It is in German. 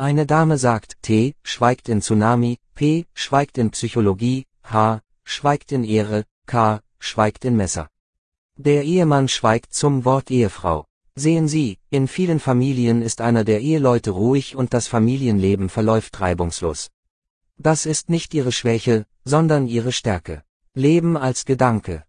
Eine Dame sagt T, schweigt in Tsunami, P, schweigt in Psychologie, H, schweigt in Ehre, K, schweigt in Messer. Der Ehemann schweigt zum Wort Ehefrau. Sehen Sie, in vielen Familien ist einer der Eheleute ruhig und das Familienleben verläuft reibungslos. Das ist nicht ihre Schwäche, sondern ihre Stärke. Leben als Gedanke.